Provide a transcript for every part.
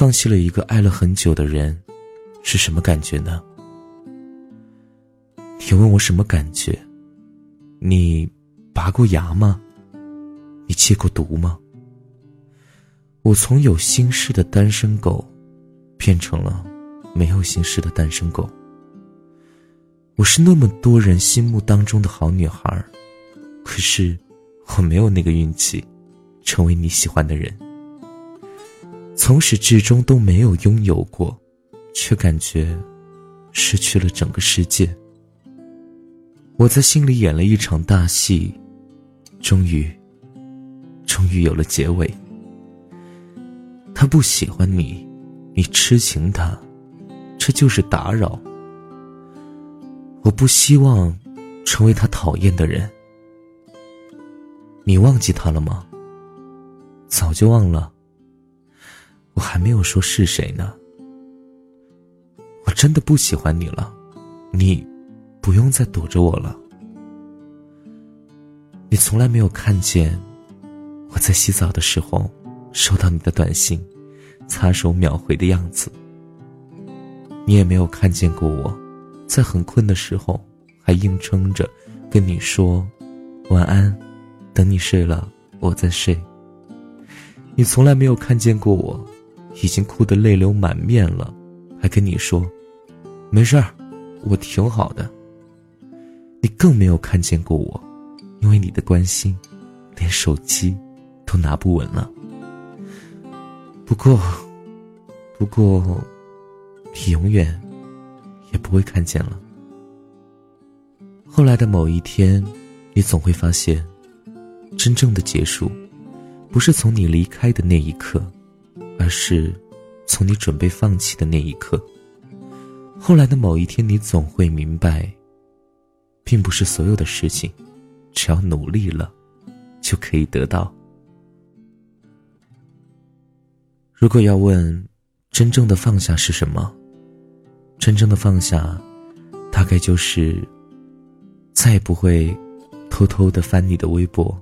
放弃了一个爱了很久的人，是什么感觉呢？你问我什么感觉？你拔过牙吗？你戒过毒吗？我从有心事的单身狗，变成了没有心事的单身狗。我是那么多人心目当中的好女孩，可是我没有那个运气，成为你喜欢的人。从始至终都没有拥有过，却感觉失去了整个世界。我在心里演了一场大戏，终于，终于有了结尾。他不喜欢你，你痴情他，这就是打扰。我不希望成为他讨厌的人。你忘记他了吗？早就忘了。还没有说是谁呢。我真的不喜欢你了，你不用再躲着我了。你从来没有看见我在洗澡的时候收到你的短信，擦手秒回的样子。你也没有看见过我，在很困的时候还硬撑着跟你说晚安，等你睡了我再睡。你从来没有看见过我。已经哭得泪流满面了，还跟你说：“没事儿，我挺好的。”你更没有看见过我，因为你的关心，连手机都拿不稳了。不过，不过，你永远也不会看见了。后来的某一天，你总会发现，真正的结束，不是从你离开的那一刻。而是，从你准备放弃的那一刻。后来的某一天，你总会明白，并不是所有的事情，只要努力了，就可以得到。如果要问，真正的放下是什么？真正的放下，大概就是，再也不会偷偷的翻你的微博，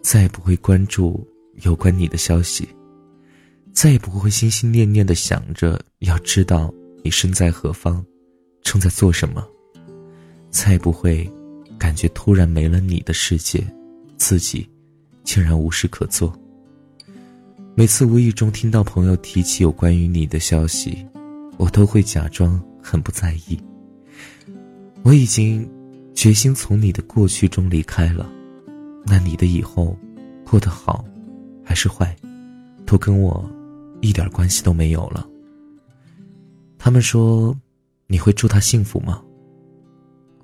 再也不会关注有关你的消息。再也不会心心念念的想着要知道你身在何方，正在做什么。再也不会感觉突然没了你的世界，自己竟然无事可做。每次无意中听到朋友提起有关于你的消息，我都会假装很不在意。我已经决心从你的过去中离开了，那你的以后过得好还是坏，都跟我。一点关系都没有了。他们说：“你会祝他幸福吗？”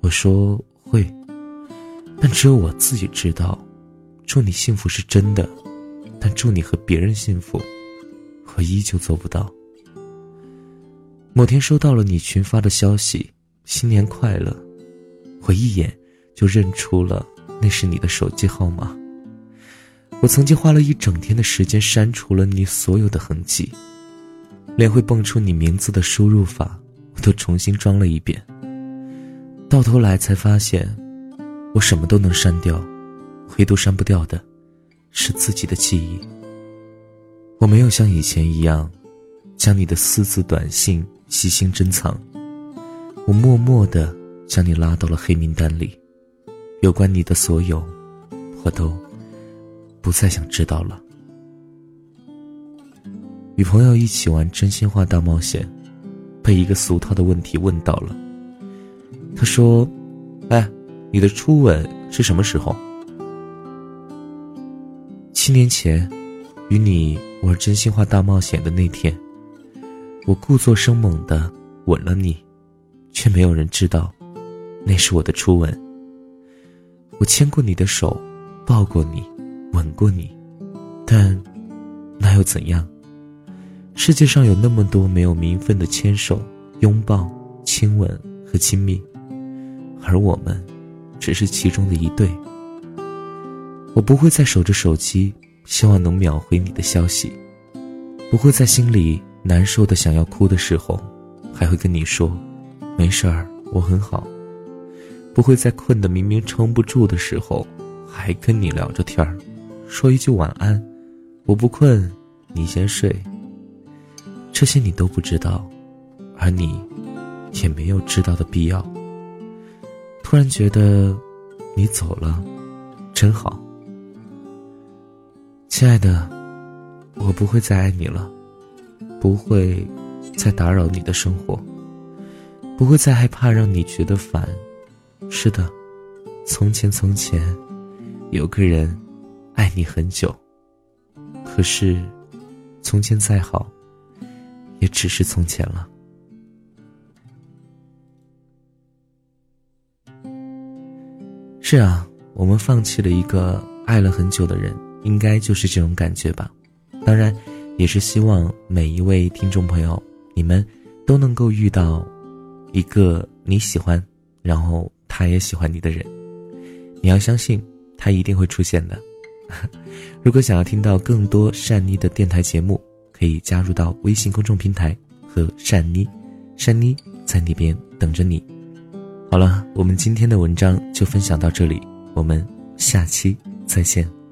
我说：“会。”但只有我自己知道，祝你幸福是真的，但祝你和别人幸福，我依旧做不到。某天收到了你群发的消息：“新年快乐！”我一眼就认出了那是你的手机号码。我曾经花了一整天的时间删除了你所有的痕迹，连会蹦出你名字的输入法我都重新装了一遍。到头来才发现，我什么都能删掉，唯独删不掉的，是自己的记忆。我没有像以前一样，将你的私字短信细心珍藏，我默默的将你拉到了黑名单里，有关你的所有，我都。不再想知道了。与朋友一起玩真心话大冒险，被一个俗套的问题问到了。他说：“哎，你的初吻是什么时候？”七年前，与你玩真心话大冒险的那天，我故作生猛的吻了你，却没有人知道，那是我的初吻。我牵过你的手，抱过你。吻过你，但那又怎样？世界上有那么多没有名分的牵手、拥抱、亲吻和亲密，而我们只是其中的一对。我不会再守着手机，希望能秒回你的消息；不会在心里难受的想要哭的时候，还会跟你说“没事儿，我很好”；不会在困得明明撑不住的时候，还跟你聊着天儿。说一句晚安，我不困，你先睡。这些你都不知道，而你也没有知道的必要。突然觉得你走了，真好，亲爱的，我不会再爱你了，不会再打扰你的生活，不会再害怕让你觉得烦。是的，从前从前，有个人爱你很久，可是，从前再好，也只是从前了。是啊，我们放弃了一个爱了很久的人，应该就是这种感觉吧。当然，也是希望每一位听众朋友，你们都能够遇到一个你喜欢，然后他也喜欢你的人。你要相信，他一定会出现的。如果想要听到更多善妮的电台节目，可以加入到微信公众平台和善妮，善妮在那边等着你。好了，我们今天的文章就分享到这里，我们下期再见。